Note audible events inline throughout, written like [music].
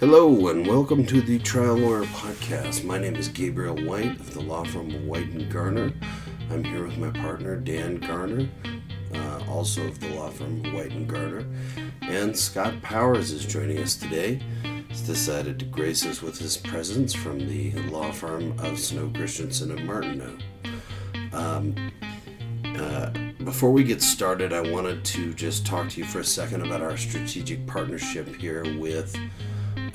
Hello and welcome to the Trial Lawyer Podcast. My name is Gabriel White of the law firm White and Garner. I'm here with my partner Dan Garner, uh, also of the law firm White and Garner, and Scott Powers is joining us today. He's decided to grace us with his presence from the law firm of Snow Christensen and Martineau. Um, uh, before we get started, I wanted to just talk to you for a second about our strategic partnership here with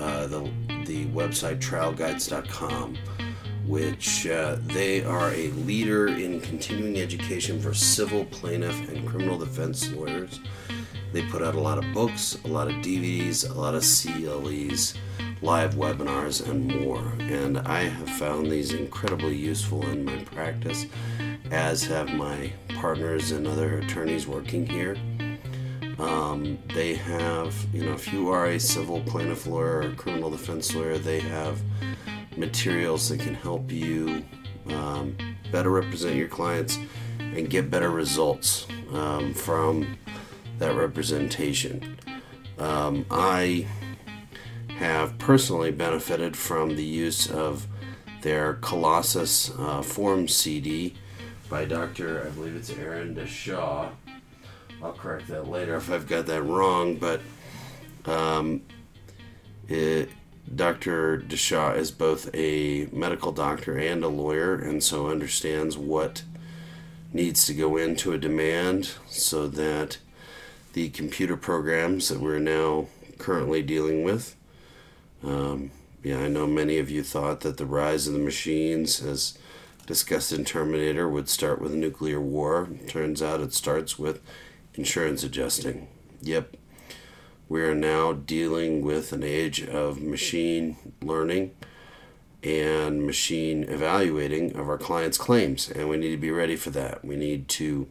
uh, the, the website trialguides.com, which uh, they are a leader in continuing education for civil, plaintiff, and criminal defense lawyers. They put out a lot of books, a lot of DVDs, a lot of CLEs, live webinars, and more. And I have found these incredibly useful in my practice, as have my partners and other attorneys working here. Um, they have, you know, if you are a civil plaintiff lawyer or criminal defense lawyer, they have materials that can help you um, better represent your clients and get better results um, from that representation. Um, I have personally benefited from the use of their Colossus uh, Form CD by Dr. I believe it's Aaron DeShaw. I'll correct that later if I've got that wrong, but um, it, Dr. DeShaw is both a medical doctor and a lawyer, and so understands what needs to go into a demand so that the computer programs that we're now currently dealing with. Um, yeah, I know many of you thought that the rise of the machines, as discussed in Terminator, would start with nuclear war. Turns out it starts with insurance adjusting. Yep, we are now dealing with an age of machine learning and machine evaluating of our clients' claims, and we need to be ready for that. We need to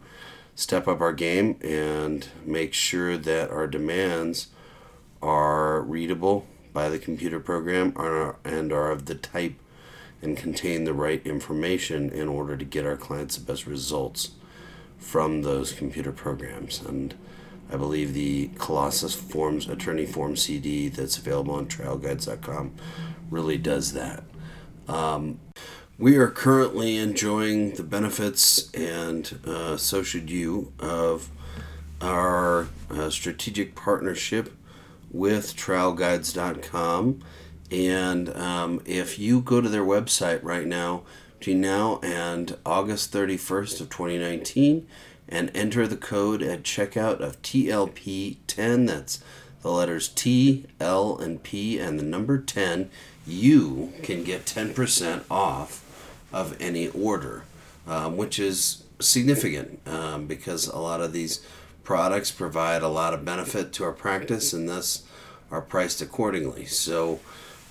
step up our game and make sure that our demands are readable by the computer program and are of the type and contain the right information in order to get our clients the best results from those computer programs. And I believe the Colossus Forms Attorney Form CD that's available on trialguides.com really does that. Um, we are currently enjoying the benefits, and uh, so should you, of our uh, strategic partnership with trialguides.com. And um, if you go to their website right now, between now and August 31st of 2019, and enter the code at checkout of TLP10, that's the letters T, L, and P, and the number 10, you can get 10% off of any order, um, which is significant um, because a lot of these products provide a lot of benefit to our practice and thus are priced accordingly. So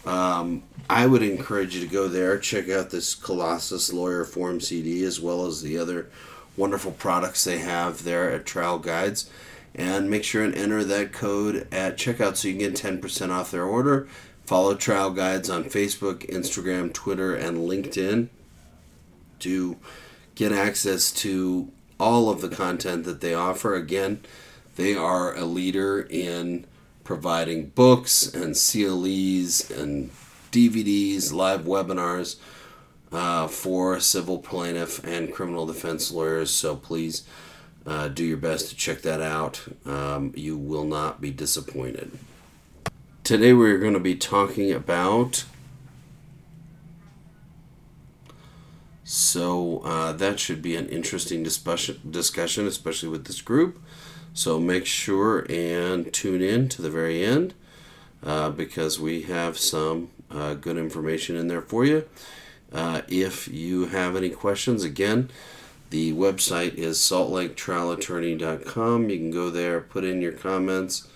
um, I would encourage you to go there, check out this Colossus Lawyer Form CD as well as the other wonderful products they have there at Trial Guides. And make sure and enter that code at checkout so you can get 10% off their order. Follow Trial Guides on Facebook, Instagram, Twitter, and LinkedIn to get access to all of the content that they offer. Again, they are a leader in providing books and CLEs and DVDs, live webinars uh, for civil plaintiff and criminal defense lawyers. So please uh, do your best to check that out. Um, you will not be disappointed. Today we're going to be talking about So uh, that should be an interesting discussion, discussion, especially with this group. So make sure and tune in to the very end uh, because we have some uh, good information in there for you. Uh, if you have any questions, again, the website is saltlaketrialattorney.com. You can go there, put in your comments.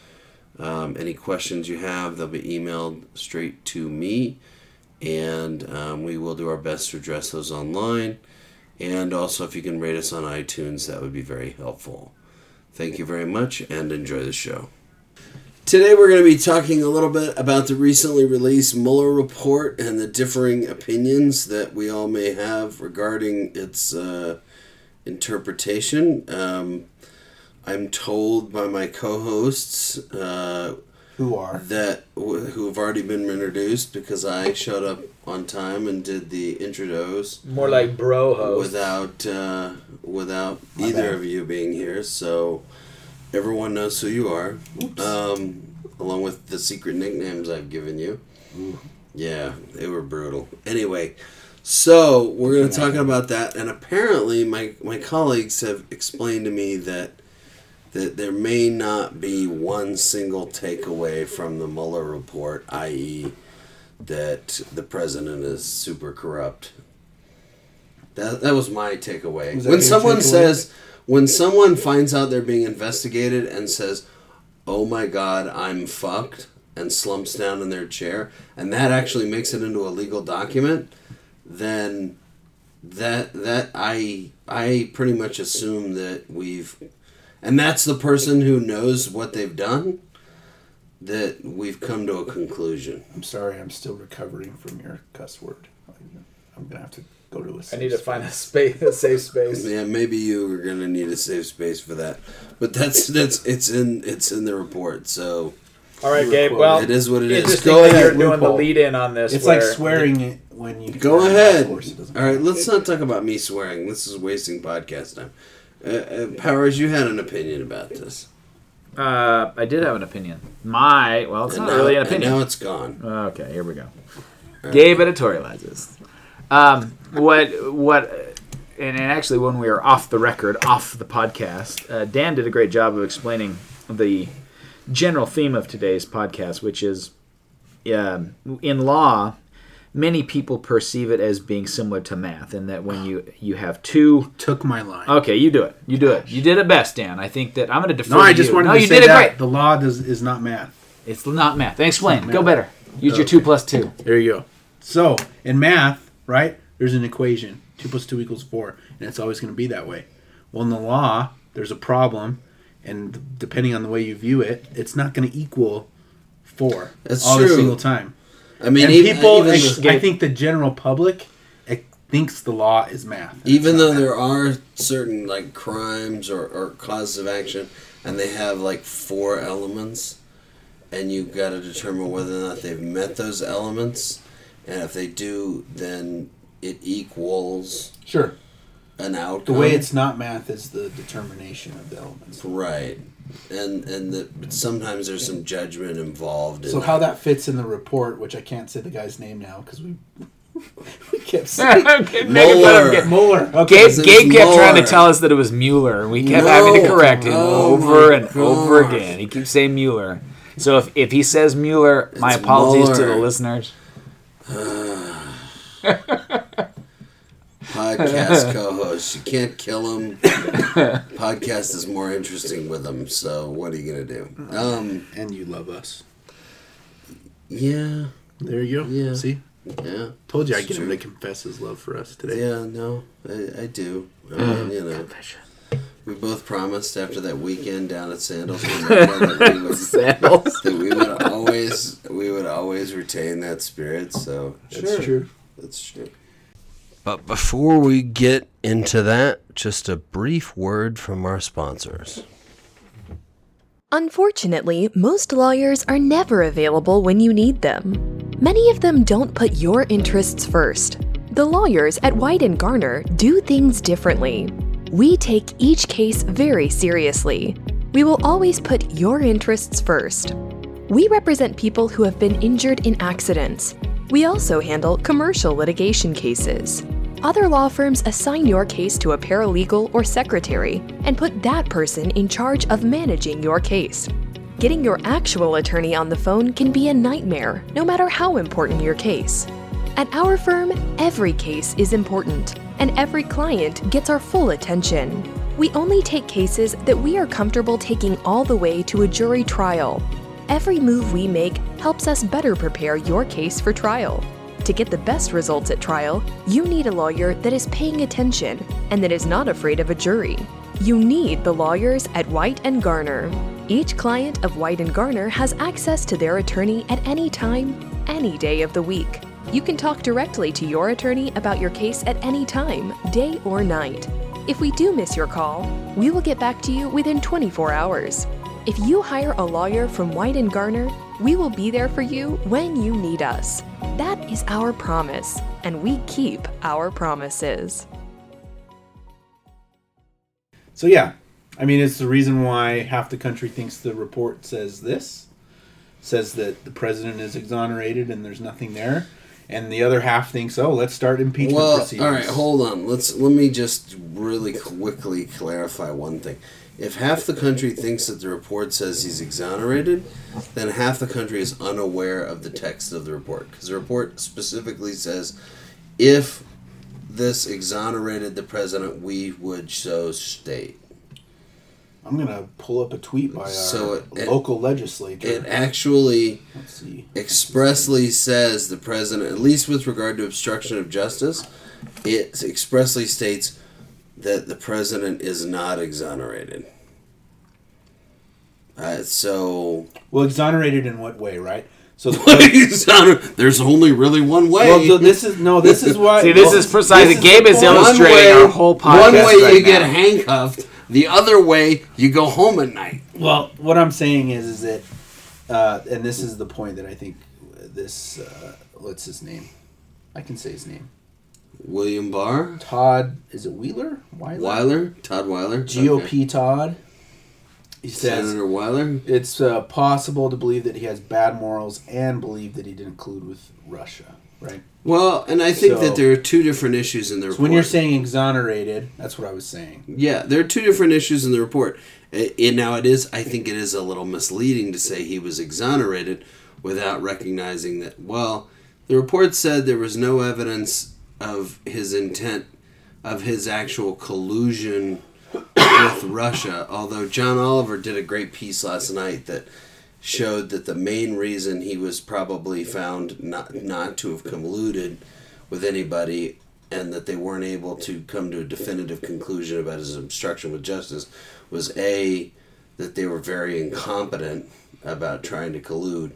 Um, any questions you have, they'll be emailed straight to me and um, we will do our best to address those online. And also, if you can rate us on iTunes, that would be very helpful. Thank you very much and enjoy the show. Today, we're going to be talking a little bit about the recently released Mueller report and the differing opinions that we all may have regarding its uh, interpretation. Um, I'm told by my co hosts, uh, Who are? that who have already been introduced because I showed up on time and did the introdos More like bro host. without uh, without My either bad. of you being here. So everyone knows who you are, um, along with the secret nicknames I've given you. Yeah, they were brutal. Anyway, so we're going to talk about that, and apparently my my colleagues have explained to me that that there may not be one single takeaway from the Mueller report, i.e., that the president is super corrupt. That that was my takeaway. Was When someone takeaway? says, when someone finds out they're being investigated and says, "Oh my God, I'm fucked," and slumps down in their chair, and that actually makes it into a legal document, then that that I I pretty much assume that we've, and that's the person who knows what they've done. That we've come to a conclusion. I'm sorry, I'm still recovering from your cuss word. I'm gonna have to go to a. I need to find a space, a safe space. Yeah, maybe you are gonna need a safe space for that, but that's that's it's in it's in the report. So All right, Gabe. quoted. Well, it is what it is. Go ahead. you're doing the lead in on this. It's like swearing it when you. Go Of ahead. course it doesn't All right, let's not talk about me swearing. This is wasting podcast time. Uh, uh, Powers, you had an opinion about this. Uh, I did have an opinion. My well, it's And not now, really an opinion. now it's gone. Okay, here we go. Gabe editorializes. Um, what what? And, and actually, when we were off the record, off the podcast, uh, Dan did a great job of explaining the general theme of today's podcast, which is um, in law. Many people perceive it as being similar to math, in that when you you have two Took my line. Okay, you do it. You do it. You did it best, Dan. I think that I'm going to defer. no, I just you. wanted no, to you say did it that great. the law does is not math. It's not math. Then explain. not Go better. Use your two plus two. There you go. So in math, right? There's an equation: two plus two equals four, and it's always going to be that way. Well, in the law, there's a problem, and depending on the way you view it, it's not going to equal four That's all true. the single time. I mean, and even, people, even, ex- I think the general public eh, thinks the law is math. even though not there are certain like crimes or, or causes of action, and they have like four elements, and you've got to determine whether or not they've met those elements, and if they do, then it equals sure. an outcome. The way it's not math is the determination of the elements. right, and and the, but sometimes there's some judgment involved. In So that. how that fits in the report, which I can't say the guy's name now because we [laughs] we kept [laughs] saying okay, Mueller. Get- Mueller. Okay. Gabe, Gabe kept trying to tell us that it was Mueller. and We kept No. having to correct him Oh over my and over again. He keeps saying Mueller. So if, if he says Mueller, my It's apologies to the listeners. [sighs] podcast [laughs] co-host. You can't kill him. [laughs] Podcast is more interesting with him. So what are you gonna do? Um, And you love us. yeah, There you go. Yeah. See, yeah, told you I It's get him to confess his love for us today. yeah. No, I, I do. I mean, you know, we both promised after that weekend down at Sandals [laughs] that we would, [laughs] Sandals. that we would always we would always retain that spirit. So That's true. That's true. But before we get into that, just a brief word from our sponsors. Unfortunately, most lawyers are never available when you need them. Many of them don't put your interests first. The lawyers at White and Garner do things differently. We take each case very seriously. We will always put your interests first. We represent people who have been injured in accidents. We also handle commercial litigation cases. Other law firms assign your case to a paralegal or secretary and put that person in charge of managing your case. Getting your actual attorney on the phone can be a nightmare, no matter how important your case. At our firm, every case is important, and every client gets our full attention. We only take cases that we are comfortable taking all the way to a jury trial. Every move we make helps us better prepare your case for trial. To get the best results at trial, you need a lawyer that is paying attention and that is not afraid of a jury. You need the lawyers at White and Garner. Each client of White and Garner has access to their attorney at any time, any day of the week. You can talk directly to your attorney about your case at any time, day or night. If we do miss your call, we will get back to you within 24 hours. If you hire a lawyer from White and Garner, We will be there for you when you need us. That is our promise, and we keep our promises. So yeah, I mean it's the reason why half the country thinks the report says this, says that the president is exonerated and there's nothing there, and the other half thinks, oh, let's start impeachment Well, proceedings. all right, hold on. Let's let me just really quickly clarify one thing. If half the country thinks that the report says he's exonerated, then half the country is unaware of the text of the report because the report specifically says if this exonerated the president, we would so state. I'm gonna pull up a tweet by our So it- it- local legislator. It actually expressly says the president, at least with regard to obstruction of justice, it expressly states that the president is not exonerated. Uh, so, Well, exonerated in what way, right? So the [laughs] there's only really one way. well, th- this is no, this is why. [laughs] See, this well, is precisely this Gabe the is point. illustrating our whole podcast one way right you get now. handcuffed, the other way you go home at night. Well, what I'm saying is, is that, uh, and this is the point that I think this, uh, what's his name? I can say his name. William Barr, Todd, is it Wheeler? Weiler? Weiler, Todd Weiler, GOP Okay. Todd. He says Senator Weiler. it's uh, possible to believe that he has bad morals and believe that he didn't collude with Russia, right? Well, and I think So- that there are two different issues in the So report. when you're saying exonerated, that's what I was saying. Yeah, there are two different issues in the report. Now it is, I think it is a little misleading to say he was exonerated without recognizing that. Well, the report said there was no evidence of his intent, of his actual collusion with Russia. Although John Oliver did a great piece last night that showed that the main reason he was probably found not not to have colluded with anybody and that they weren't able to come to a definitive conclusion about his obstruction with justice was a that they were very incompetent about trying to collude.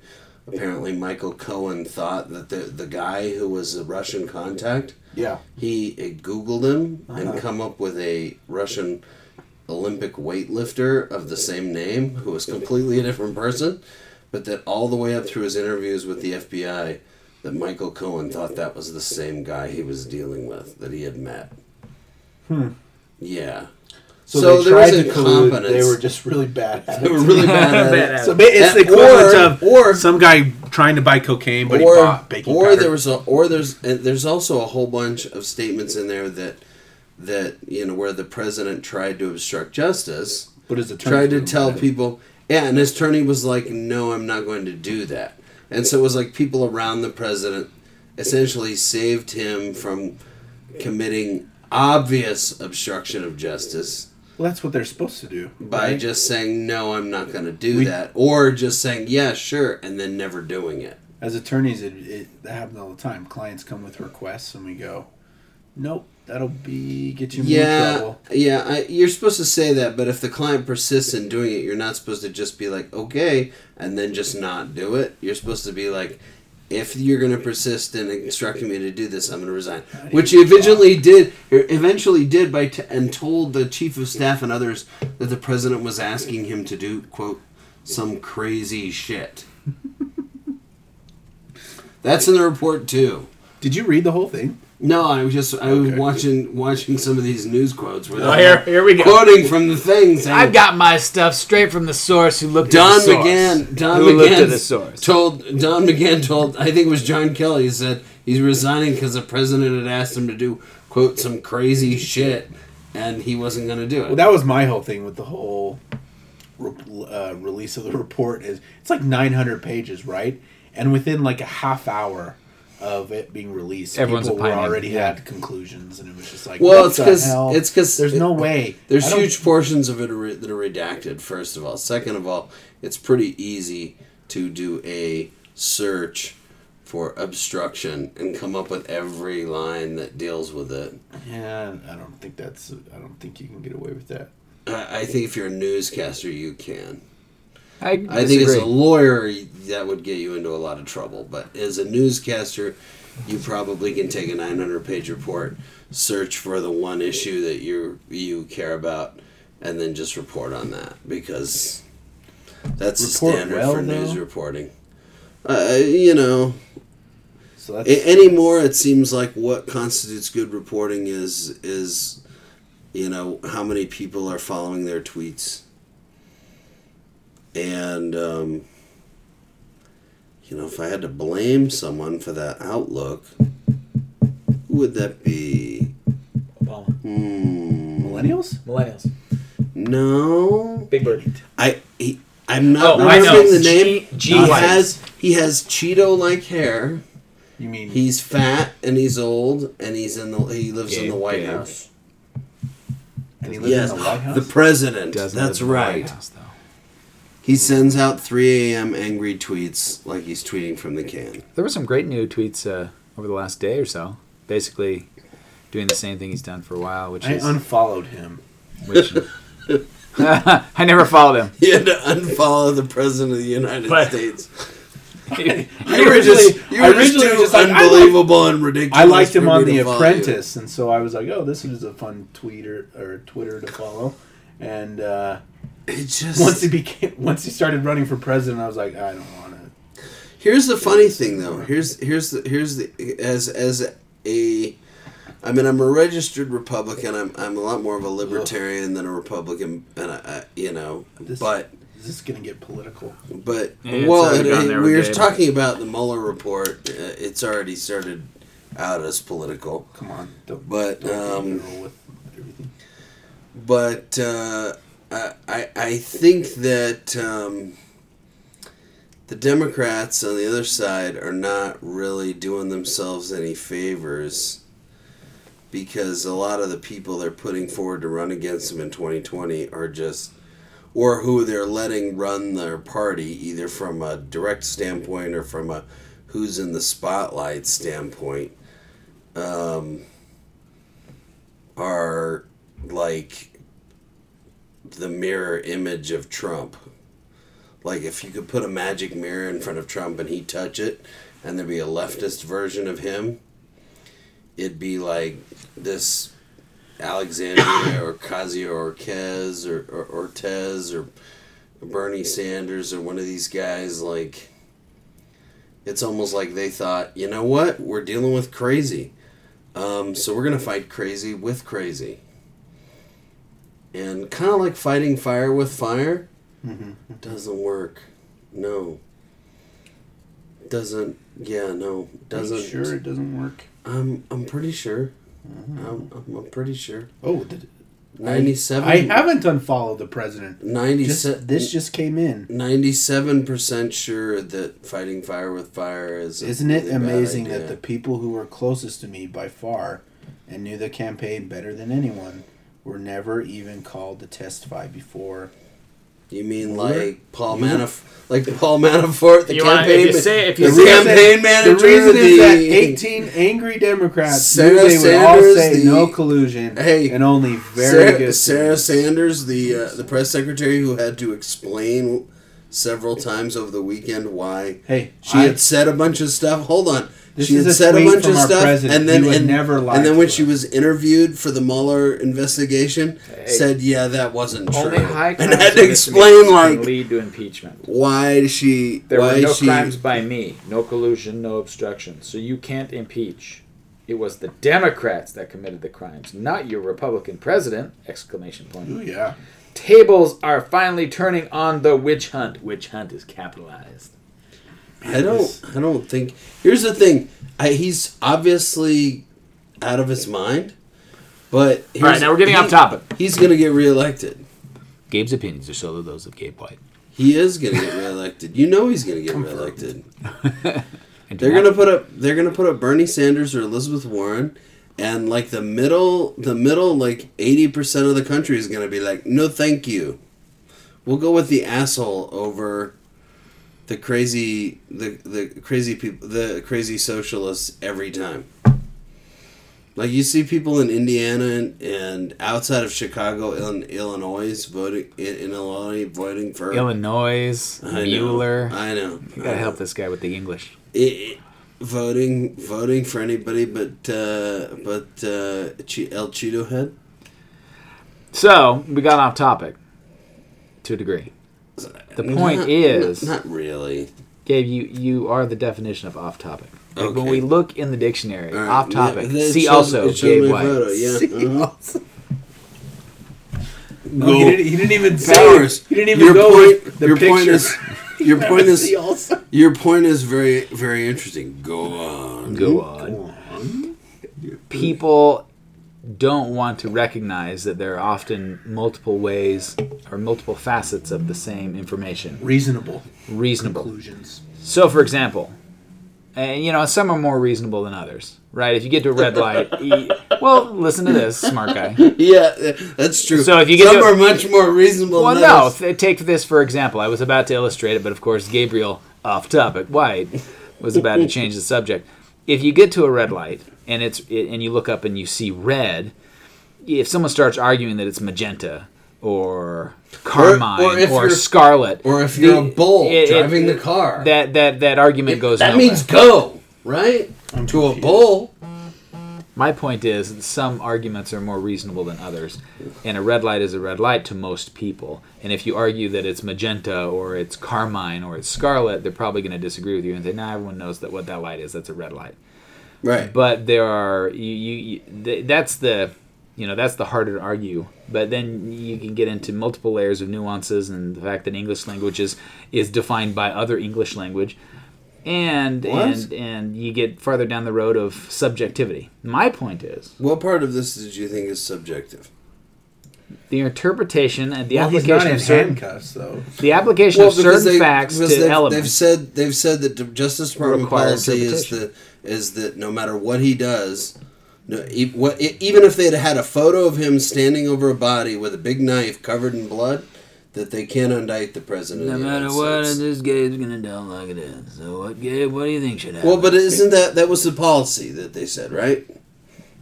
Apparently, Michael Cohen thought that the the guy who was a Russian contact Yeah. he had Googled him and come up with a Russian Olympic weightlifter of the same name who was completely a different person, but that all the way up through his interviews with the FBI, that Michael Cohen thought that was the same guy he was dealing with that he had met. Hmm. Yeah. So, So they tried to collude. They were just really bad at it. They were really [laughs] bad at Bad it. at So it. ba- it's the equivalent or- of or- some guy trying to buy cocaine, but he or bought baking or powder. there was a or there's and there's also a whole bunch of statements in there that that you know where the president tried to obstruct justice but his attorney tried to tell let people yeah and his attorney was like no i'm not going to do that and so it was like people around the president essentially saved him from committing obvious obstruction of justice Well, that's what they're supposed to do. by right? just saying no i'm not going to do We- that or just saying yeah sure and then never doing it as attorneys, it, it that happens all the time. Clients come with requests, and we go, "Nope, that'll be get you Yeah, trouble." yeah. I, you're supposed to say that, but if the client persists in doing it, you're not supposed to just be like, okay, and then just not do it. You're supposed to be like, if you're going to persist in instructing me to do this, I'm going to resign. Which he eventually did. Er, eventually did by t- and told the chief of staff and others that the president was asking him to do quote some crazy shit. [laughs] That's in the report too. Did you read the whole thing? No, I was just I was Okay. watching watching some of these news quotes where Oh, they're here, here we go. quoting from the things. I've got my stuff straight from the source who looked Don at the source. McGahn Don who looked McGahn at the source. told Don McGahn told I think it was John Kelly he said he's resigning because the president had asked him to do quote some crazy shit and he wasn't going to do it. Well, that was my whole thing with the whole re- uh, release of the report. Is it's like 900 pages, right? And within like a half hour of it being released, Everyone's people were opining, already yeah. had conclusions, and it was just like, Well, what it's the 'cause- hell? it's 'cause there's it- no way. There's huge portions of it are, that are redacted. First of all, second of all, it's pretty easy to do a search for obstruction and come up with every line that deals with it. Yeah, I don't think that's. I don't think you can get away with that. I I think if you're a newscaster, you can. I, I think as a lawyer, that would get you into a lot of trouble. But as a newscaster, you probably can take a 900 page report, search for the one issue that you you care about, and then just report on that because that's the standard well, for news though? reporting. Uh, you know, So a- anymore it seems like what constitutes good reporting is is you know how many people are following their tweets and um, you know if i had to blame someone for that outlook who would that be Obama. hmm. millennials. Millennials. no Big Bird. i he, i'm not Oh, I know. remembering the name G- G. he White. has he has cheeto like hair You mean He's fat and he's old and he's in the he lives in the White Gabe. House. and he lives Yes, in the White House? the president. Doesn't That's live the White right. House, though. He sends out 3 a.m. angry tweets like he's tweeting from the can. There were some great new tweets uh, over the last day or so. Basically, doing the same thing he's done for a while, which I is unfollowed him. which. [laughs] [laughs] I never followed him. He had to unfollow the president of the United But- States. I [laughs] You were just you I were just too just like, I like- unbelievable and ridiculous. I liked him on The to follow you. Apprentice, and so I was like, "Oh, this is a fun tweeter or Twitter to follow." And uh, It just once he became, once he started running for president, I was like, "I don't want it. Here's the funny thing, though. Here's here's the here's the as as a, I mean, I'm a registered Republican. I'm I'm a lot more of a libertarian than a Republican, and I, I you know, This- but Is this gonna get political? but Yeah, it's well, it, it- we with were Gabe. talking about the Mueller report. Uh, it's already started out as political, Come on, don't. but don't um, with everything. but uh, I I think that um, the Democrats on the other side are not really doing themselves any favors because a lot of the people they're putting forward to run against them in 2020 are just or who they're letting run their party either from a direct standpoint or from a who's in the spotlight standpoint um, are like the mirror image of Trump. Like if you could put a magic mirror in front of Trump and he touch it and there'd be a leftist version of him, it'd be like this Alexandria [coughs] or Ocasio Ortez or, or Ortez or Bernie Sanders or one of these guys like it's almost like they thought, you know what, we're dealing with crazy. Um, so we're gonna fight crazy with crazy. And kind of like fighting fire with fire mm-hmm. doesn't work. No. Doesn't. Yeah. No. Are you Doesn't. sure it doesn't work? I'm. I'm pretty sure. Mm-hmm. I'm, I'm. I'm pretty sure. Oh, did, Ninety-seven. I haven't unfollowed the president. Just, Ninety-seven. this just came in. Ninety-seven percent sure that fighting fire with fire is isn't it really amazing that the people who were closest to me by far and knew the campaign better than anyone were never even called to testify before? You mean Mueller? like Paul Manaf, like Paul Manafort, the You want- campaign, if say- if the reason- campaign manager, The reason is that 18 angry Democrats Sarah knew they would all say the- no collusion Hey, and only very Sarah, good. Sarah things. Sanders, the uh, the press secretary who had to explain several times over the weekend why Hey, she I- had said a bunch of stuff. Hold on. This she is had a said a bunch of stuff, president. and then and, never lie and then when us. she was interviewed for the Mueller investigation, Hey. said, "Yeah, that wasn't true," high and had to and misdemeanors explain can like lead to impeachment. why she There why were no she crimes by me, no collusion, no obstruction. So you can't impeach. It was the Democrats that committed the crimes, not your Republican president! Exclamation point. Ooh, yeah. Tables are finally turning on the witch hunt. Witch hunt is capitalized. I don't. I don't think. Here's the thing. I, he's obviously out of his mind. But here's, All right, now we're getting he- off topic. He's gonna get reelected. Gabe's opinions are solely those of Gabe White. He is gonna get reelected. You know he's gonna get reelected. [laughs] And They're gonna put up. They're gonna put up Bernie Sanders or Elizabeth Warren, and like the middle, the middle, like eighty percent of the country is gonna be like, no, thank you. We'll go with the asshole over the crazy, the the crazy people, the crazy socialists every time. Like you see people in Indiana and, and outside of Chicago, in Illinois, voting in, in Illinois, voting for Illinois, I know, Mueller. I know. You gotta help this guy with the English. it, voting voting for anybody but uh, but uh, El Cheeto Head. So we got off topic to a degree. The point Not- is, not, not really. Gabe, you you are the definition of off topic. Like, When we look in the dictionary, All right, off topic. yeah, see shows- also Gabe White. photo, yeah. [laughs] See, uh-huh. also- Go. No, he, didn't, he didn't even say. Powers. He didn't even your go point, with the your picture. point is [laughs] your point is also. your point is very very interesting. Go on. Go on. People don't want to recognize that there are often multiple ways or multiple facets of the same information. Reasonable Reasonable. conclusions. So, for example, and you know, some are more reasonable than others, right? If you get to a red light, you, [laughs] well, listen to this, smart guy. Yeah, that's true. So if you get some to- are much more reasonable. Well, than no. others. th- Take this for example. I was about to illustrate it, but of course, Gabriel, off topic, White, was about to change the subject. If you get to a red light and it's it, and you look up and you see red, if someone starts arguing that it's magenta or carmine or or, if you're- scarlet, or if you're a bull it- it- driving the car. that that that argument goes. that nowhere. means go right I'm to a bull. My point is, that some arguments are more reasonable than others, and a red light is a red light to most people. And if you argue that it's magenta or it's carmine or it's scarlet, they're probably going to disagree with you and say, "Nah, everyone knows that what that light is. That's a red light." Right. But there are you, you, you th- that's the you know that's the harder to argue. But then you can get into multiple layers of nuances and the fact that English language is is defined by other English language. And What? and and you get farther down the road of subjectivity. My point is What part of this did you think is subjective? the interpretation and the well, he's not application of certain handcuffs, though. the application of because certain facts to because they've, elements. They've said they've said that the Justice Department policy is interpretation. that is that no matter what he does, no, what, even if they'd had a photo of him standing over a body with a big knife covered in blood, that they can't indict the president. no of the matter United what, States. this Gabe's gonna die like it is. So what, Gabe? What do you think should happen? Well, but isn't that that was the policy that they said, right?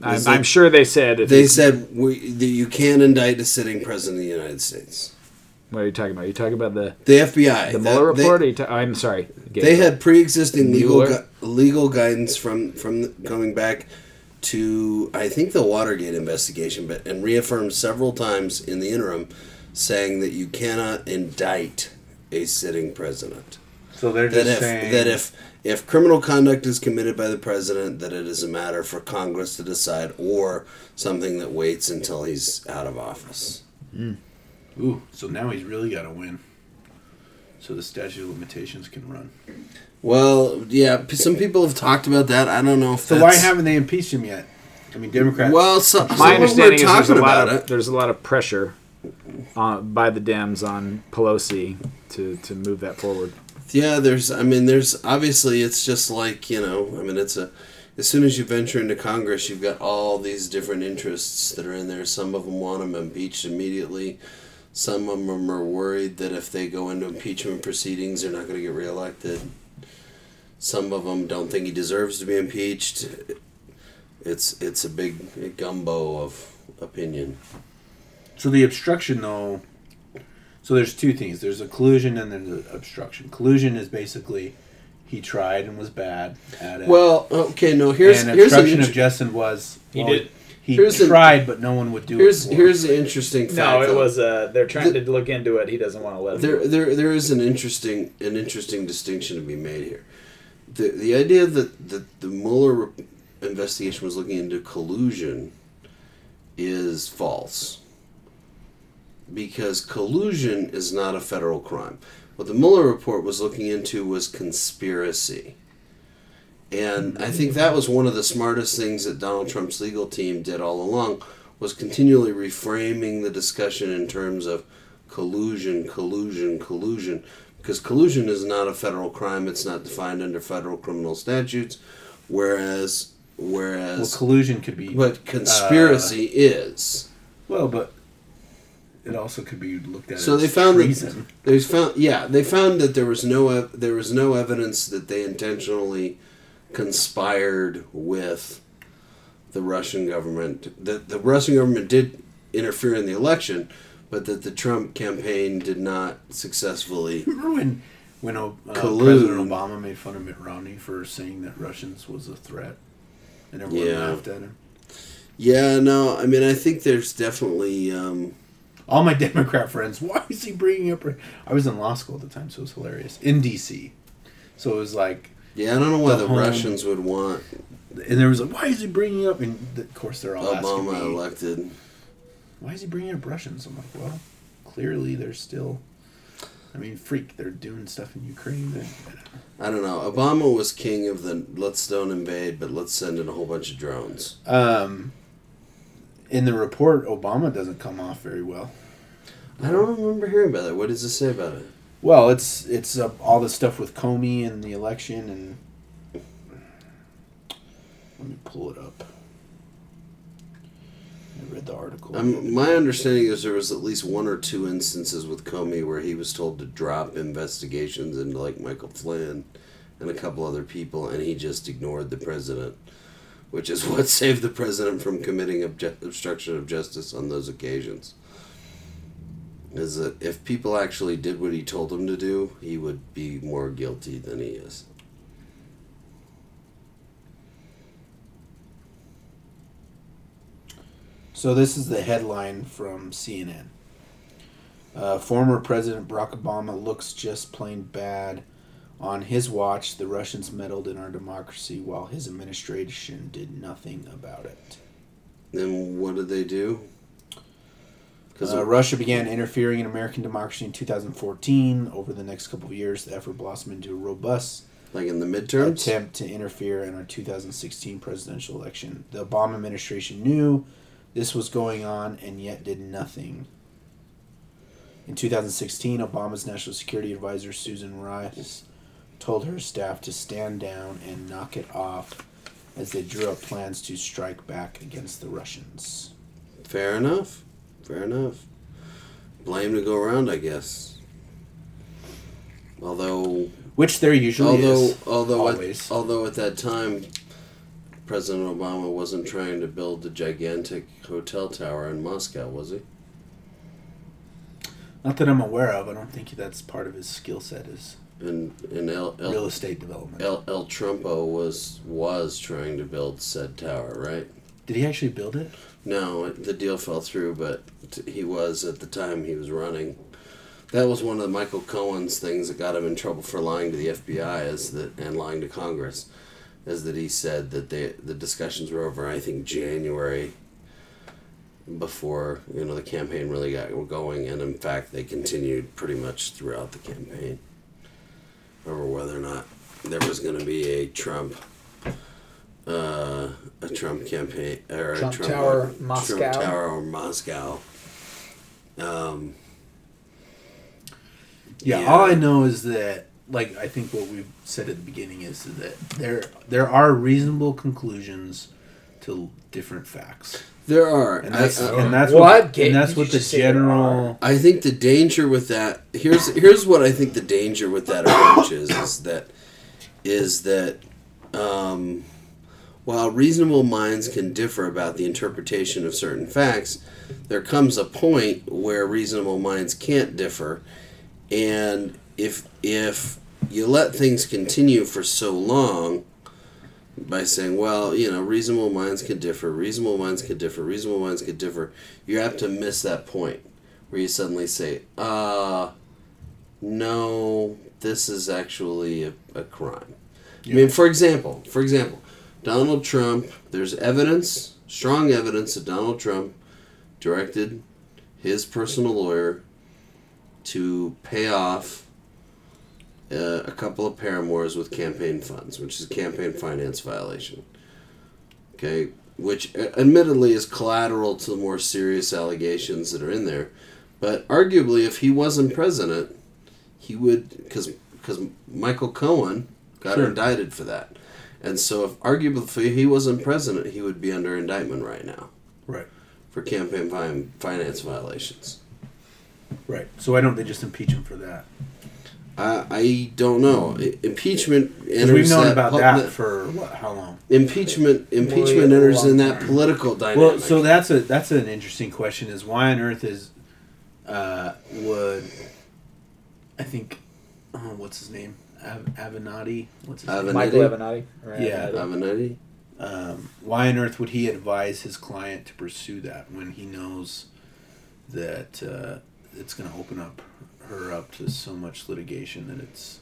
I'm, is I'm sure they said. If They you- said we, that you can't indict a sitting president of the United States. What are you talking about? Are you talking about the The FBI, the that- Mueller they- report? Or you ta- I'm sorry. Gabe. They had pre-existing legal gu- legal guidance from from the, going back to I think the Watergate investigation, but and reaffirmed several times in the interim, saying that you cannot indict a sitting president. So they're That just if saying that if if criminal conduct is committed by the president, that it is a matter for Congress to decide, or something that waits until he's out of office. Hmm. Ooh, so now he's really got to win. So the statute of limitations can run. Well, yeah, some people have talked about that. I don't know if So that's, why haven't they impeached him yet? I mean, Democrats. Well, some, some My of understanding is there's a talking lot about of it. there's a lot of pressure uh, by the Dems on Pelosi to to move that forward. Yeah, there's. I mean, there's obviously. It's just like you know. I mean, it's a. As soon as you venture into Congress, you've got all these different interests that are in there. Some of them want him impeached immediately. Some of them are worried that if they go into impeachment proceedings, they're not going to get reelected. Some of them don't think he deserves to be impeached. It's it's a big gumbo of opinion. So the obstruction, though. So there's two things. There's a collusion and there's an obstruction. Collusion is basically he tried and was bad at it. Well, okay, no. Here's and here's an obstruction int- of justice was He well, did- He Here's the- tried, but no one would do here's it. For here's the interesting fact. No, it though. Was. Uh, they're trying to look into it. He doesn't want to let there there there is an interesting an interesting distinction to be made here. The the idea that that the Mueller investigation was looking into collusion is false. Because collusion is not a federal crime. What the Mueller report was looking into was conspiracy. And I think that was one of the smartest things that Donald Trump's legal team did all along was continually reframing the discussion in terms of collusion, collusion, collusion. Because collusion is not a federal crime; it's not defined under federal criminal statutes. Whereas, whereas well, collusion could be. but uh, conspiracy is. well, but it also could be looked at So as they found that treason. There's found yeah they found that there was no ev- there was no evidence that they intentionally conspired with the Russian government that the Russian government did interfere in the election but that the Trump campaign did not successfully Remember when when uh, President Obama made fun of Mitt Romney for saying that Russians was a threat, and everyone Yeah. laughed at him. yeah no I mean I think there's definitely um, All my [laughs] Democrat friends, why is he bringing up? I was in law school at the time, so it was hilarious in D.C. So it was like, Yeah, I don't know why The the, home- Russians would want and there was like, why is he bringing up? And of course, they're all asking Obama me, elected. why is he bringing up Russians? I'm like, well, clearly they're still. I mean, freak, they're doing stuff in Ukraine. That, I don't know. Obama was king of the let's don't invade, but let's send in a whole bunch of drones. um, in the report, Obama doesn't come off very well. I don't remember hearing about that. What does it say about it? Well, it's it's uh, all the stuff with Comey and the election, and let me pull it up. I read the article. Um, my understanding is there was at least one or two instances with Comey where he was told to drop investigations into like Michael Flynn and a couple other people, and he just ignored the president, which is [laughs] what saved the president from committing obje- obstruction of justice on those occasions. Is that if people actually did what he told them to do, he would be more guilty than he is. So this is the headline from CNN. Uh, former President Barack Obama looks just plain bad. On his watch, the Russians meddled in our democracy while his administration did nothing about it. Then what did they do? Because Uh, Russia began interfering in American democracy in 2014. Over the next couple of years, the effort blossomed into a robust like in the midterms, attempt to interfere in our 2016 presidential election. The Obama administration knew this was going on and yet did nothing. In 2016, Obama's national security advisor Susan Rice told her staff to stand down and knock it off as they drew up plans to strike back against the Russians. Fair enough. Fair enough. Blame to go around, I guess. Although, Which there usually although, is. although, always. at, although at that time, President Obama wasn't trying to build a gigantic hotel tower in Moscow, was he? Not that I'm aware of. I don't think that's part of his skill set is And and El real estate development. El, El Trumpo was was trying to build said tower, right? Did he actually build it? No, it- the deal fell through, but t- he was at the time he was running. That was one of Michael Cohen's things that got him in trouble for lying to the FBI, is that and lying to Congress, is that he said that they the discussions were over. I think January. Before you know the campaign really got going, and in fact they continued pretty much throughout the campaign. Over whether or not there was going to be a Trump, uh, a Trump campaign or Trump a Trump Tower, Trump Moscow. Tower or Moscow. Um, Yeah, Yeah. all I know is that, like, I think what we've said at the beginning is that there there are reasonable conclusions to different facts, there are, and that's I, I, and that's What? what, Gabe, and that's what the just say there general. I think the danger with that here's here's what I think the danger with that approach is is that is that um, while reasonable minds can differ about the interpretation of certain facts, there comes a point where reasonable minds can't differ, and if if you let things continue for so long by saying, well, you know, reasonable minds could differ, reasonable minds could differ, reasonable minds could differ, you're apt to miss that point where you suddenly say, uh, no, this is actually a, a crime. I mean, for example, for example, Donald Trump, there's evidence, strong evidence that Donald Trump directed his personal lawyer to pay off uh, a couple of paramours with campaign funds, which is a campaign finance violation. Okay, which uh, admittedly is collateral to the more serious allegations that are in there, but arguably, if he wasn't president, he would because because Michael Cohen got Sure. indicted for that, and so if arguably if he wasn't president, he would be under indictment right now Right, for campaign finance violations. right. So why don't they just impeach him for that? I, I don't know. I- Impeachment Because enters we've known that about pu- that for what? How long? impeachment impeachment Way enters in that time. political dynamic. Well, so that's a that's an interesting question. Is why on earth is uh, would I think oh, what's his name Av- Avenatti? What's his name? Avenatti? Michael Avenatti. or Yeah. Avenatti. Avenatti? Um, why on earth would he advise his client to pursue that when he knows that uh, it's going to open up her up to so much litigation that it's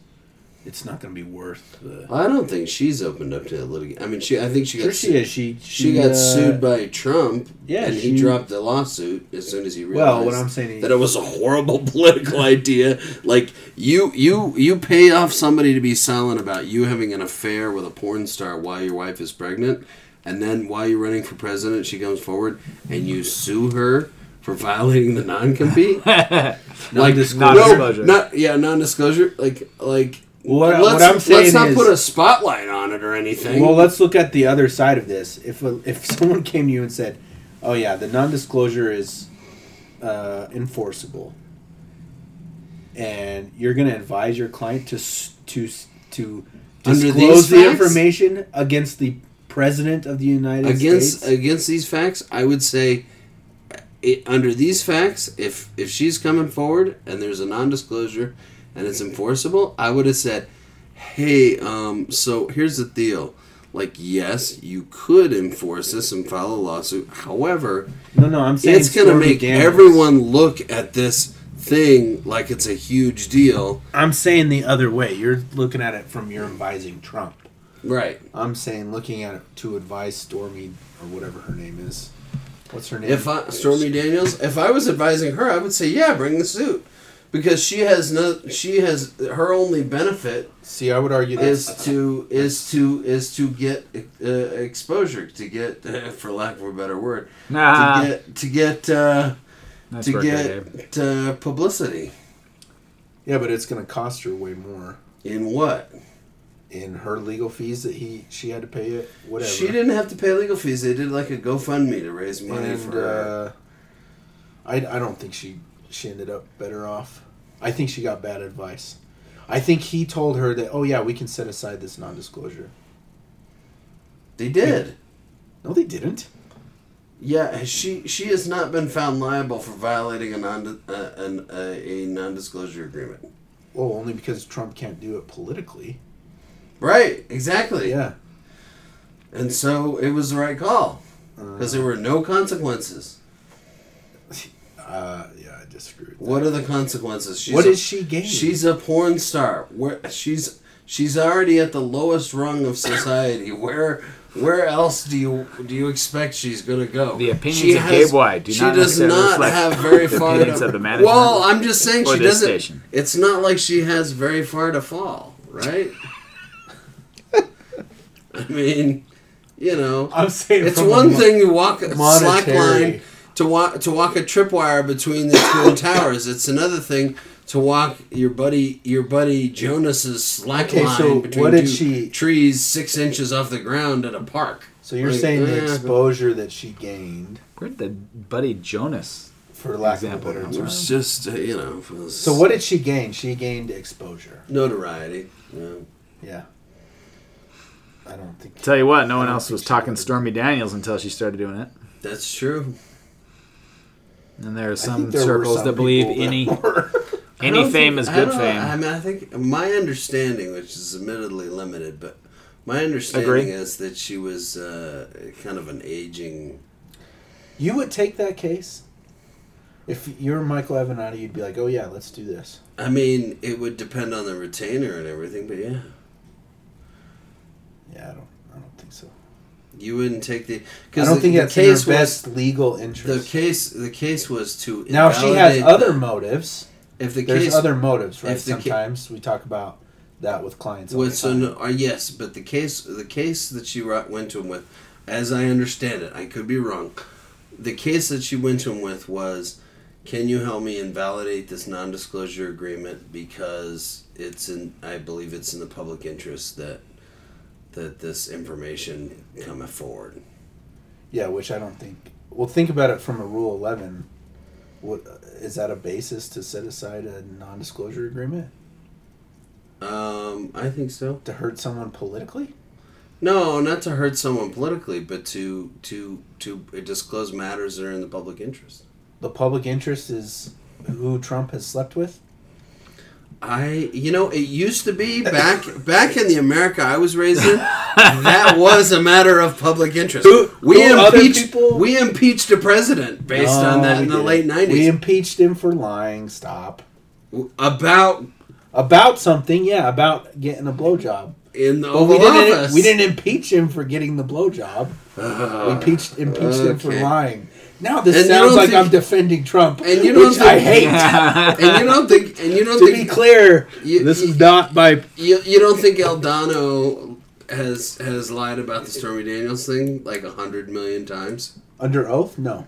it's not going to be worth the. I don't think she's opened up to litigation. I mean, she. I think she got. Sure, she sued. is. She She got uh, sued by Trump. yeah, and she- he dropped the lawsuit as soon as he realized. Well, what I'm saying is- that it was a horrible [laughs] political idea. Like you, you, you pay off somebody to be silent about you having an affair with a porn star while your wife is pregnant, and then while you're running for president, she comes forward and you sue her for violating the non-compete. [laughs] like Non-disclosure. Non-disclosure. No, not yeah, non-disclosure. Like like. What- let's, what I'm saying let's not is- put a spotlight on it or anything. Well, let's look at the other side of this. If if [laughs] someone came to you and said, "Oh yeah, the non-disclosure is uh, enforceable," and you're going to advise your client to to to Under disclose these the facts? information against the president of the United against States, against these facts, I would say, it, under these facts, if if she's coming forward and there's a non-disclosure and it's enforceable, I would have said, "Hey, um, so here's the deal." Like, yes, you could enforce this and file a lawsuit. However, no, no, I'm saying it's going to make everyone look at this thing like it's a huge deal. I'm saying the other way. You're looking at it from you're advising Trump. Right. I'm saying looking at it to advise Stormy or whatever her name is. What's her name? If I, Stormy Daniels, if I was advising her, I would say, yeah, bring the suit, because she has no, she has her only benefit See, I would argue this. is to is to is to get uh, exposure, to get, [laughs] for lack of a better word, Nah, to get to get uh, that's to worked out, Dave. get uh, publicity Yeah, but it's going to cost her way more in what in her legal fees that he she had to pay it. Whatever. she didn't have to pay legal fees. They did like a GoFundMe to raise money and for her. uh, I I don't think she she ended up better off. I think she got bad advice. I think he told her that oh yeah we can set aside this non-disclosure. They did. No, they didn't. Yeah, she she has not been found liable for violating a non uh, an, uh, a non disclosure agreement. Well, only because Trump can't do it politically. Right, exactly. Yeah. And so it was the right call because there were no consequences. [laughs] Uh, yeah, I disagree. With What are the consequences? She's What a, did she gain? She's a porn star. Where she's she's already at the lowest rung of society. [laughs] Where where else do you do you expect she's going to go? The opinions She of has- Gabe White do she not does not have [laughs] very the far opinions to. of the management well, I'm just saying she doesn't. station. It's not like she has very far to fall, right? [laughs] I mean, you know, I'm saying it's one mo- thing to walk a slack monetary- line to walk to walk a tripwire between the twin [coughs] towers. It's another thing to walk your buddy your buddy Jonas's slack Okay, line so between what did two she- trees six inches off the ground at a park. So you're Like, saying the eh, exposure that she gained, Where did the buddy Jonas? for lack Example, of a better It term. was just uh, you know. was So what did she gain? She gained exposure. notoriety? Yeah. Yeah. I don't think. Tell you what, no one else was talking. Stormy Daniels until she started doing it. That's true. And there are some there circles some that believe that any [laughs] any fame think- is good don't- fame. I mean, I think my understanding, which is admittedly limited, but my understanding Agree. is that she was uh, kind of an aging. you would take that case if you're Michael Avenatti. You'd be like, "Oh yeah, let's do this." I mean, it would depend on the retainer and everything, but yeah, Yeah, I don't. I don't think so. you wouldn't take the I don't the, think the that's case in her was best legal interest. the case. The case was to now, if she has invalidate other motives, if the there's case other motives, right? the ca- Sometimes we talk about that with clients. With so no, uh, yes, but the case the case that she went to him with, as I understand it, I could be wrong. The case that she went to him with was, can you help me invalidate this non-disclosure agreement because it's in I believe it's in the public interest that that this information come forward. Yeah, which I don't think. Well, think about it from a Rule Eleven. What is that a basis to set aside a non-disclosure agreement Um, I think so. to hurt someone politically? No, not to hurt someone politically, but to to to disclose matters that are in the public interest. The public interest is who Trump has slept with. I, you know, it used to be back back in the America I was raised in. that was a matter of public interest. Who- we who impeached people- we impeached a president based on oh, that in the didn't. late We impeached him for lying. Stop. about About something, yeah, about getting a blowjob. in the But Oval we didn't. Office. We didn't impeach him for getting the blowjob. we uh, impeached impeached him for lying. Now this And sounds like think- I'm defending Trump, And you don't which I think- hate. [laughs] and you don't think. And you don't to think. be clear, You- this you- is not by. You, you don't think Eldano has has lied about the Stormy Daniels thing like a hundred million times? Under oath? No.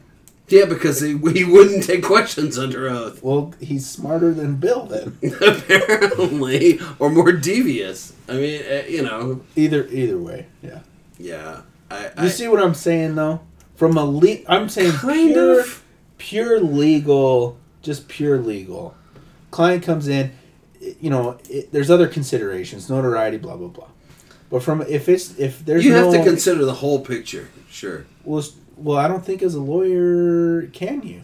Yeah, because he, he wouldn't take questions under oath, Well, he's smarter than Bill then. [laughs] apparently, or more devious. I mean, uh, you know, Either either way, yeah. yeah. I, You I see what I'm saying though? From a le- I'm saying Kind pure, of. pure legal, just pure legal. Client comes in, you know, it, there's other considerations, notoriety, blah blah blah. But from if it's if there's you no, have to consider the whole picture. Sure. well, well, I don't think as a lawyer can you.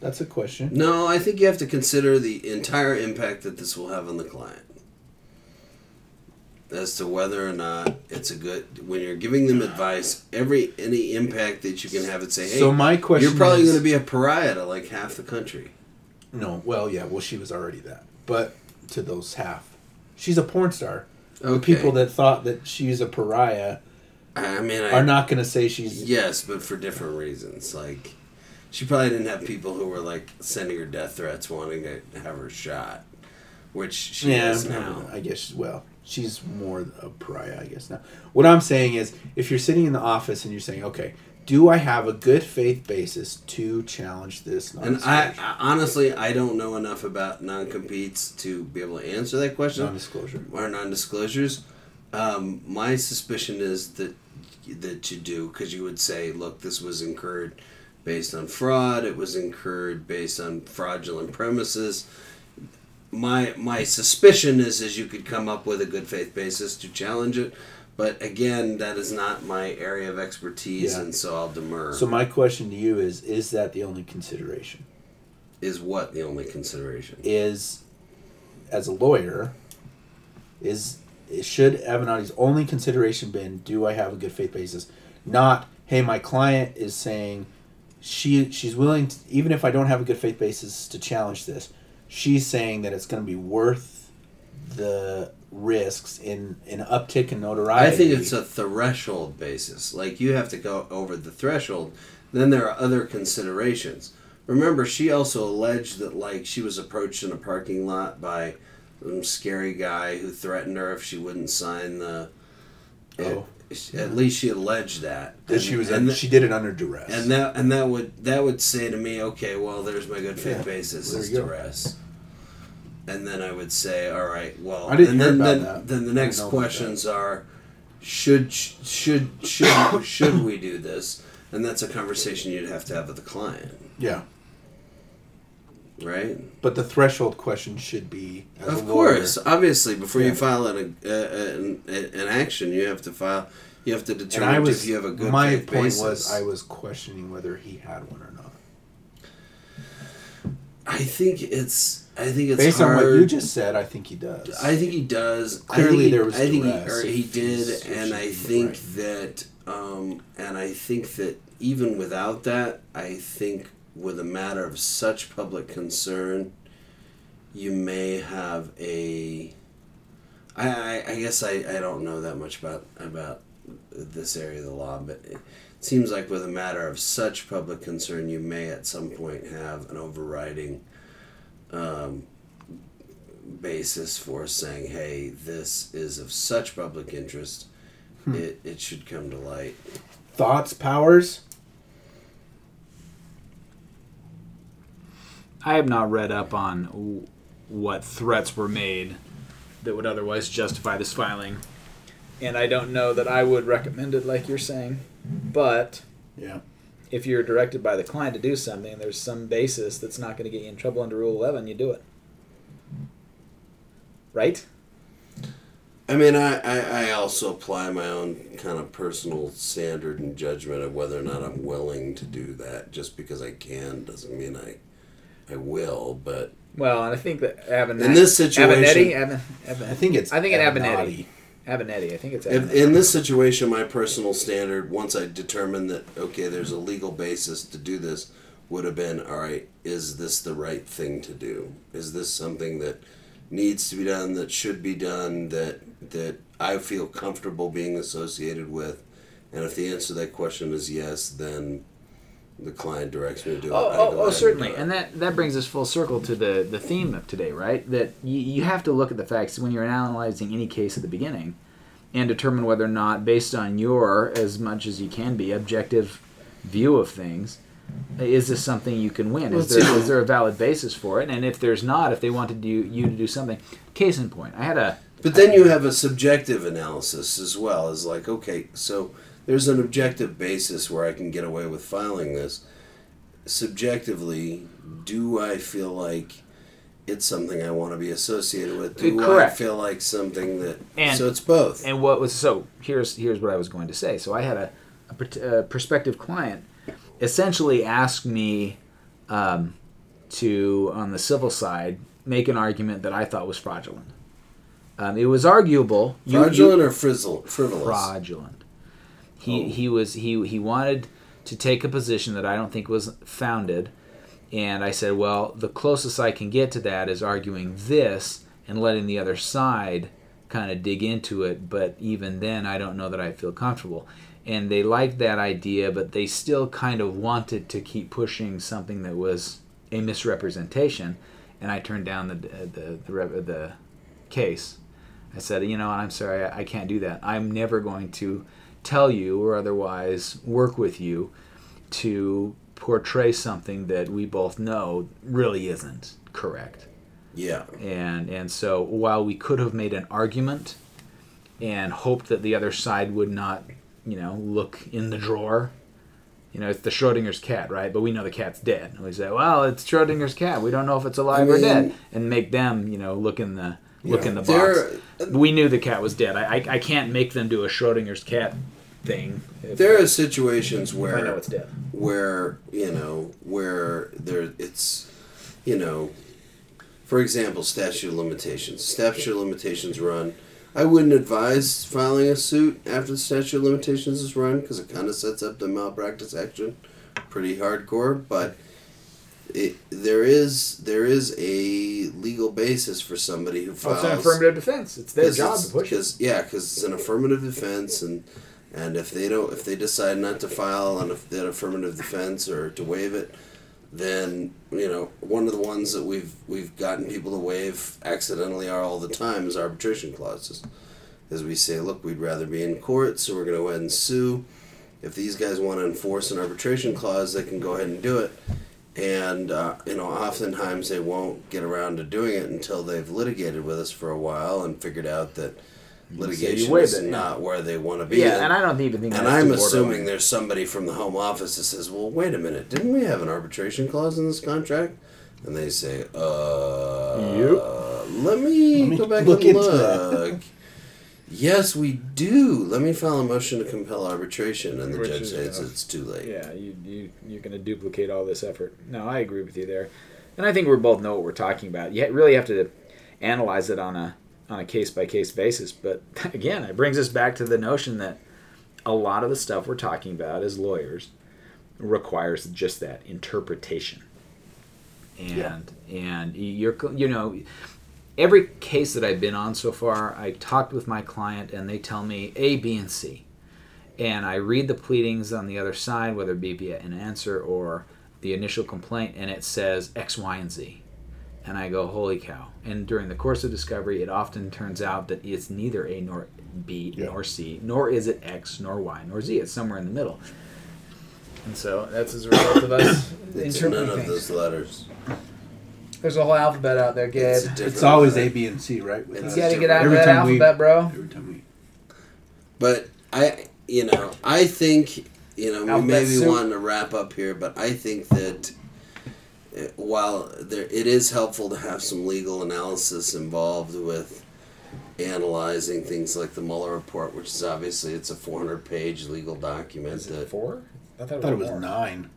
That's a question. No, I think you have to consider the entire impact that this will have on the client. As to whether or not it's a good when you're giving them advice, every any impact that you can have it say, hey, So my question you're probably is- going to be a pariah to like half the country. No, well, yeah, well, she was already that, but to those half, she's a porn star. okay. The people that thought that she's a pariah I mean, I, are not going to say she's Yes, but for different reasons. Like, she probably didn't have people who were like sending her death threats, wanting to have her shot, which she yeah, is now. I guess. Well, she's more a pariah, I guess now. What I'm saying is, if you're sitting in the office and you're saying, "Okay, do I have a good faith basis to challenge this?" And I. I honestly, I don't know enough about non-competes to be able to answer that question non-disclosure. or non-disclosures. Um, my suspicion is that that you do because you would say, "Look, this was incurred based on fraud. It was incurred based on fraudulent premises." My my suspicion is is you could come up with a good faith basis to challenge it, but again, that is not my area of expertise, Yeah. and so I'll demur. So my question to you is: Is that the only consideration? is what the only consideration? Is as a lawyer, is should Avenatti's only consideration been do I have a good faith basis? Not hey, my client is saying she she's willing to, even if I don't have a good faith basis to challenge this, she's saying that it's going to be worth the risks in an uptick in notoriety. I think it's a threshold basis. Like you have to go over the threshold. Then there are other considerations. Remember, she also alleged that like she was approached in a parking lot by some scary guy who threatened her if she wouldn't sign the. Oh. At least she alleged that. that she was and, she did it under duress. and that and that would that would say to me, okay, well, there's my good faith Yeah, basis is go. duress. And then I would say, all right, well, I didn't and hear then, about then, that. then the next didn't know about questions are, should should should [coughs] should we do this? And that's a conversation you'd have to have with the client, yeah, right? but the threshold question should be Of lawyer, course, obviously, before Yeah. you file an, uh, an an action, you have to file. You have to determine was if you have a good my point basis. was I was questioning whether he had one or not. I think it's. I think it's Based hard. on what you just said, I think he does. I think he does. Clearly he, there was I think he, he did, and I think right. that, um, and I think that even without that, I think with a matter of such public concern, you may have a. I, I, I guess I, I don't know that much about about this area of the law, but it seems like with a matter of such public concern, you may at some point have an overriding um, basis for saying, hey, this is of such public interest, it, it should come to light. Thoughts, powers. I have not read up on w- what threats were made that would otherwise justify this filing. And I don't know that I would recommend it like you're saying. But Yeah. if you're directed by the client to do something and there's some basis that's not going to get you in trouble under Rule 11, you do it. Right? I mean, I, I, I also apply my own kind of personal standard and judgment of whether or not I'm willing to do that. Just because I can doesn't mean I, I will. But Well, and I think that Abenetti. In this situation- Abenetti, Aben, Aben, I think it's I think in Avenatti. Abenetti. Abenetti. I think it's if, Abenetti. in this situation, my personal standard, once I determined that okay, there's a legal basis to do this, would have been all right. Is this the right thing to do? Is this something that needs to be done, that should be done, that that I feel comfortable being associated with, and if the answer to that question is yes, then the client directs me to do it. Oh, I oh, oh certainly, do and that that brings us full circle to the the theme of today, right? That you, you have to look at the facts when you're analyzing any case at the beginning, and determine whether or not, based on your as much as you can be objective view of things, is this something you can win? Is Well, there there a valid basis for it? And if there's not, if they wanted you you to do something, case in point, I had a But then you have a subjective analysis as well. Is like, okay, so there's an objective basis where I can get away with filing this. Subjectively, do I feel like it's something I want to be associated with? Do Correct. I feel like something that? And- so it's both. And what was so? Here's here's what I was going to say. So I had a, a, a prospective client essentially ask me um, to, on the civil side, make an argument that I thought was fraudulent. Um, it was arguable. You- you- Fraudulent or frizzle, frivolous? fraudulent. He Oh. he was he he wanted to take a position that I don't think was founded, and I said, well, the closest I can get to that is arguing this and letting the other side kind of dig into it. But even then, I don't know that I feel comfortable. And they liked that idea, but they still kind of wanted to keep pushing something that was a misrepresentation. And I turned down the the the, the, the case. I said, you know, I'm sorry, I, I can't do that. I'm never going to tell you or otherwise work with you to portray something that we both know really isn't correct. Yeah. And and so while we could have made an argument and hoped that the other side would not, you know, look in the drawer. You know, it's the Schrodinger's cat, right? But we know the cat's dead. And we say, well, it's Schrodinger's cat. We don't know if it's alive I or dead, and make them, you know, look in the look Yeah. in the box. There- we knew the cat was dead. I, I, I can't make them do a Schrodinger's cat thing. There are situations if I know it's dead. where you know where there it's you know for example statute of limitations statute of limitations run i wouldn't advise filing a suit after the statute of limitations is run because it kind of sets up the malpractice action pretty hardcore but it, there is there is a legal basis for somebody who Well, files it's an affirmative defense. It's their job it's- to push it. 'cause- yeah, because it's an affirmative defense, and and if they don't, if they decide not to file on that affirmative defense or to waive it, then you know one of the ones that we've we've gotten people to waive accidentally are all the time is arbitration clauses, as we say, look, we'd rather be in court, so we're going to go ahead and sue. If these guys want to enforce an arbitration clause, they can go ahead and do it. And uh, you know, oftentimes they won't get around to doing it until they've litigated with us for a while and figured out that litigation is it, yeah. not where they want to be. Yeah, and I don't even think. And I'm assuming there's somebody from the home office that says, "Well, wait a minute, didn't we have an arbitration clause in this contract?" And they say, "Uh, Yep. let me, Let me go back look and look." Yes, we do. Let me file a motion to compel arbitration, and the Which judge is, says uh, it's too late. Yeah, you, you you're going to duplicate all this effort. No, I agree with you there, and I think we both know what we're talking about. You really have to analyze it on a on a case by case basis. But [laughs] again, it brings us back to the notion that a lot of the stuff we're talking about as lawyers requires just that interpretation. And and you're you know every case that I've been on so far, I talked with my client and they tell me A, B, and C and I read the pleadings on the other side, whether it be via an answer or the initial complaint, and it says X, Y, and Z. And I go, holy cow. And during the course of discovery, it often turns out that it's neither A nor B Yeah. nor C, nor is it X nor Y nor Z. It's somewhere in the middle. And so that's as a result of us It's none of those letters. There's a whole alphabet out there, Gabe. It's It's always letter. A, B, and C, right? With It's us. you gotta get out of Every that time we- alphabet, bro. Every time we. But I, you know, I think, you know, we Alphabet may be soup. wanting to wrap up here, but I think that uh, while there, it is helpful to have some legal analysis involved with analyzing things like the Mueller report, which is obviously it's a 400-page legal document Is it that. four? I I thought it was nine.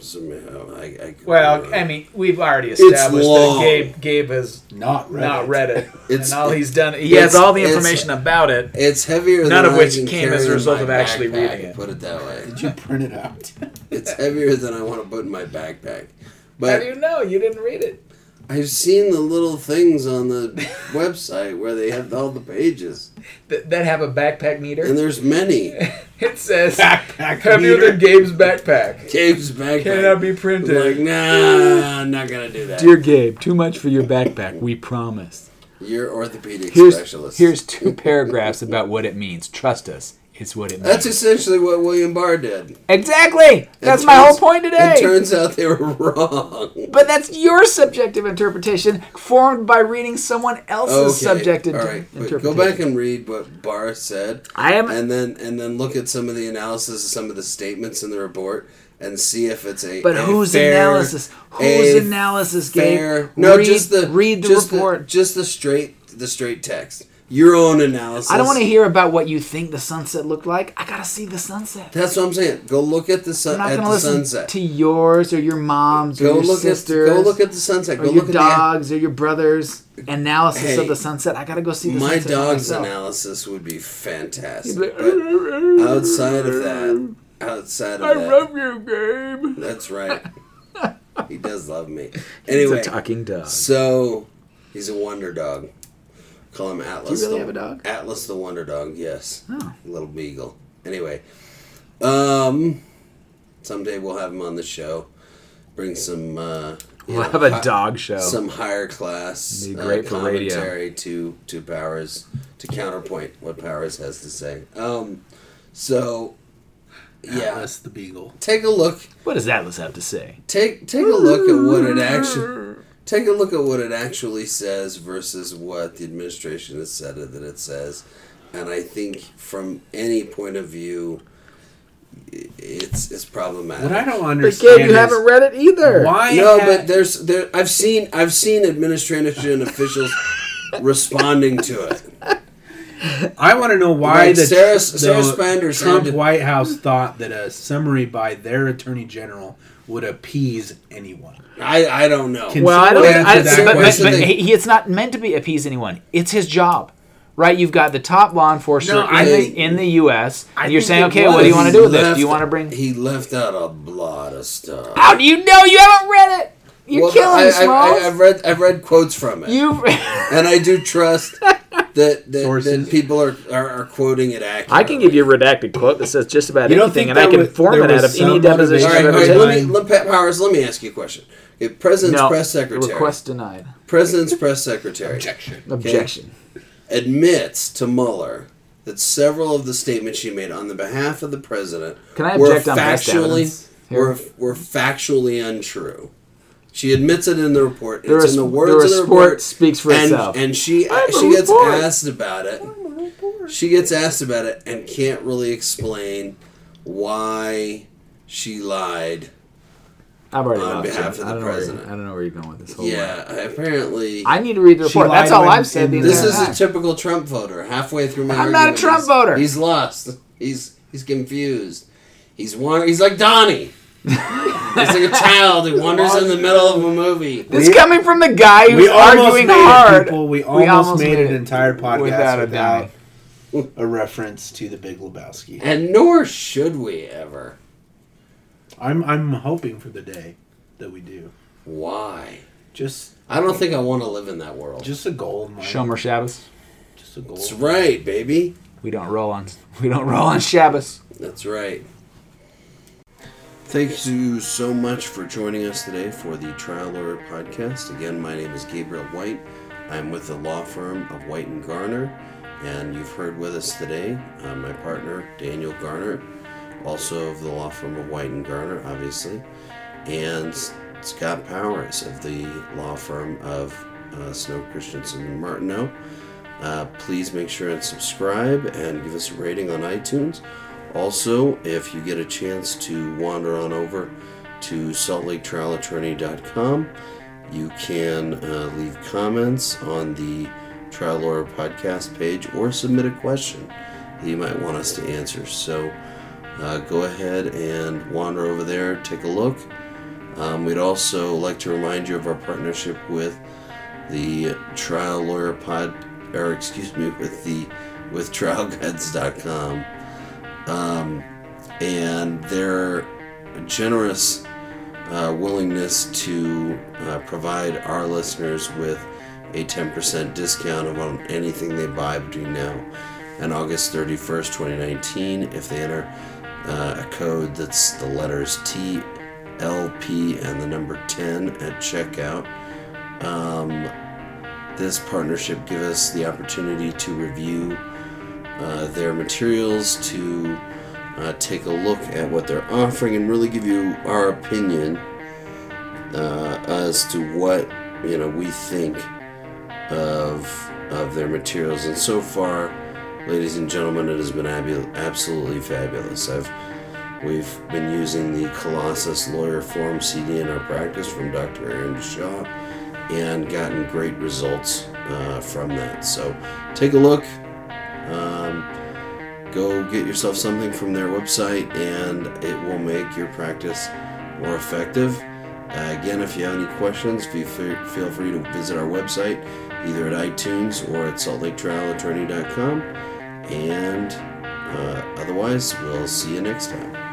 Somehow, I, I, Well, I mean, we've already established that. Gabe Gabe has Not read not it. read it. [laughs] It's- and all he's done, he has all the information about it. it's heavier. None than of I which can came as a result of actually backpack, reading it. Put it that way. Did you print it out? [laughs] It's heavier than I want to put in my backpack. How But do you know? You didn't read it. I've seen the little things on the website where they have all the pages, Th- that have a backpack meter. and there's many. [laughs] It says Backpack heavier meter. than Gabe's backpack. Gabe's backpack. Cannot be I'm printed. like, nah, I'm not gonna do that. Dear Gabe, too much for your backpack. We promise. You're orthopedic Here's specialist. here's two paragraphs about what it means. Trust us, it's what it means. That's essentially what William Barr did. exactly. That's my whole point today. It turns out they were wrong. but that's your subjective interpretation formed by reading someone else's subjective all right. Interpretation. go back and read what Barr said, I am and then and then look at some of the analysis of some of the statements in the report, and see if it's a. But a whose fair- analysis? Whose analysis, Gabe? Fair. No, read, just the read the just report. just the straight the straight text. Your own analysis. I don't want to hear about what you think the sunset looked like. I gotta see the sunset. That's what I'm saying. Go look at the I'm sun not at gonna the listen sunset. to yours or your mom's or Go your look sisters. at go look at the sunset. or Go your look at your dogs or your brothers' analysis Hey, of the sunset. I gotta go see the the my sunset. for dog's myself. analysis would be fantastic. Like, But outside of that, outside of I that, I love you, Gabe. that's right. [laughs] he does love me. He's Anyway, a talking dog. so he's a wonder dog. Call him Atlas. really the, have a dog? Atlas the Wonder Dog. Yes, Oh. little beagle. Anyway, um, someday we'll have him on the show. Bring some. Uh, We'll know, have a hi- dog show. some higher class Be uh, great for radio. commentary to to Powers to counterpoint what Powers has to say. Um, so yeah, Atlas the Beagle. take a look. what does Atlas have to say? Take take a look at what it actually take a look at what it actually says versus what the administration has said that it says, and I think from any point of view, it's it's problematic. What I don't But understand Gabe, you is haven't read it either. why. No, ha- but there's there. I've seen I've seen administration officials [laughs] responding to it. I want to know why Like the, Sarah- the Sarah Sanders Trump had White House thought that a summary by their attorney general would appease anyone. I I don't know. Can Well, I don't. I, but, but, but he, he- it's not meant to be appease anyone. It's his job, right? You've got the top law enforcer No, I in, think- the, in the U.S. I and you're saying, okay, was. what do you want to do with this? Do you want to bring? He left out a lot of stuff. How do you know you haven't read it? You're Well, killing I, me, I, Smalls. I, have read I've read quotes from it, you. and I do trust [laughs] that that, that Sources. people are, are, are quoting it accurately. I can give you a redacted quote that says just about You anything, and I can was- form it out of any deposition All right, I've all ever. Let taken. me, let, Pat Powers. Let me ask you a question. Okay, President's No, press secretary. request denied. President's press secretary Objection. Objection. admits to Mueller that several of the statements she made on the behalf of the president Can I were object on best evidence factually here? were, were factually untrue. She admits it in the report. It's in the the words of the report speaks for and, itself. And she I'm uh, she gets report. asked about it. She gets asked about it and can't really explain why she lied. I've already on behalf you. of I the know president. I don't know where you're going with this whole. Yeah, apparently. I need to read the report. That's all I've said. This is a time. typical Trump voter. Halfway through my I'm not a Trump he's- voter. He's lost. He's he's confused. He's one. He's like Donnie. He's like a child who wanders in the middle of a movie. It's coming from the guy who's We almost arguing made hard. it, people. We almost, made, an entire podcast without without, a doubt. a reference to the Big Lebowski. And nor should we ever. I'm I'm hoping for the day that we do. Why? Just I don't think I want to live in that world. just a goal of mine. Shomer Shabbos. Just a goal. That's right, baby. We don't roll on. [laughs] We don't roll on Shabbos. That's right. Thank you so much for joining us today for the Trial Lawyer Podcast. Again, my name is Gabriel White. I'm with the law firm of White and Garner, and you've heard with us today uh, my partner Daniel Garner, also of the law firm of White and Garner, obviously, and Scott Powers of the law firm of uh, Snow Christensen and Martineau. Uh, please make sure and subscribe and give us a rating on iTunes. Also, if you get a chance to wander on over to saltlaketrialattorney.com, you can uh, leave comments on the Trial Lawyer podcast page or submit a question that you might want us to answer. So uh, go ahead and wander over there, take a look. Um, we'd also like to remind you of our partnership with the Trial Lawyer Pod, or excuse me, with the with TrialGuides.com, um, and their generous uh, willingness to uh, provide our listeners with a 10% discount on anything they buy between now and August 31st, 2019. If they enter uh, a code that's the letters T, L, P, and the number 10 at checkout. Um, this partnership gives us the opportunity to review uh, their materials, to uh, take a look at what they're offering, and really give you our opinion uh, as to what you know we think of of their materials. And so far, ladies and gentlemen, it has been absolutely fabulous. I've we've been using the Colossus Lawyer Form CD in our practice from Dr. Aaron Shaw and gotten great results uh, from that. So take a look. Um, go get yourself something from their website, and it will make your practice more effective. Uh, again, if you have any questions, feel free, to visit our website either at iTunes or at saltlaketrialattorney.com. And uh, otherwise, we'll see you next time.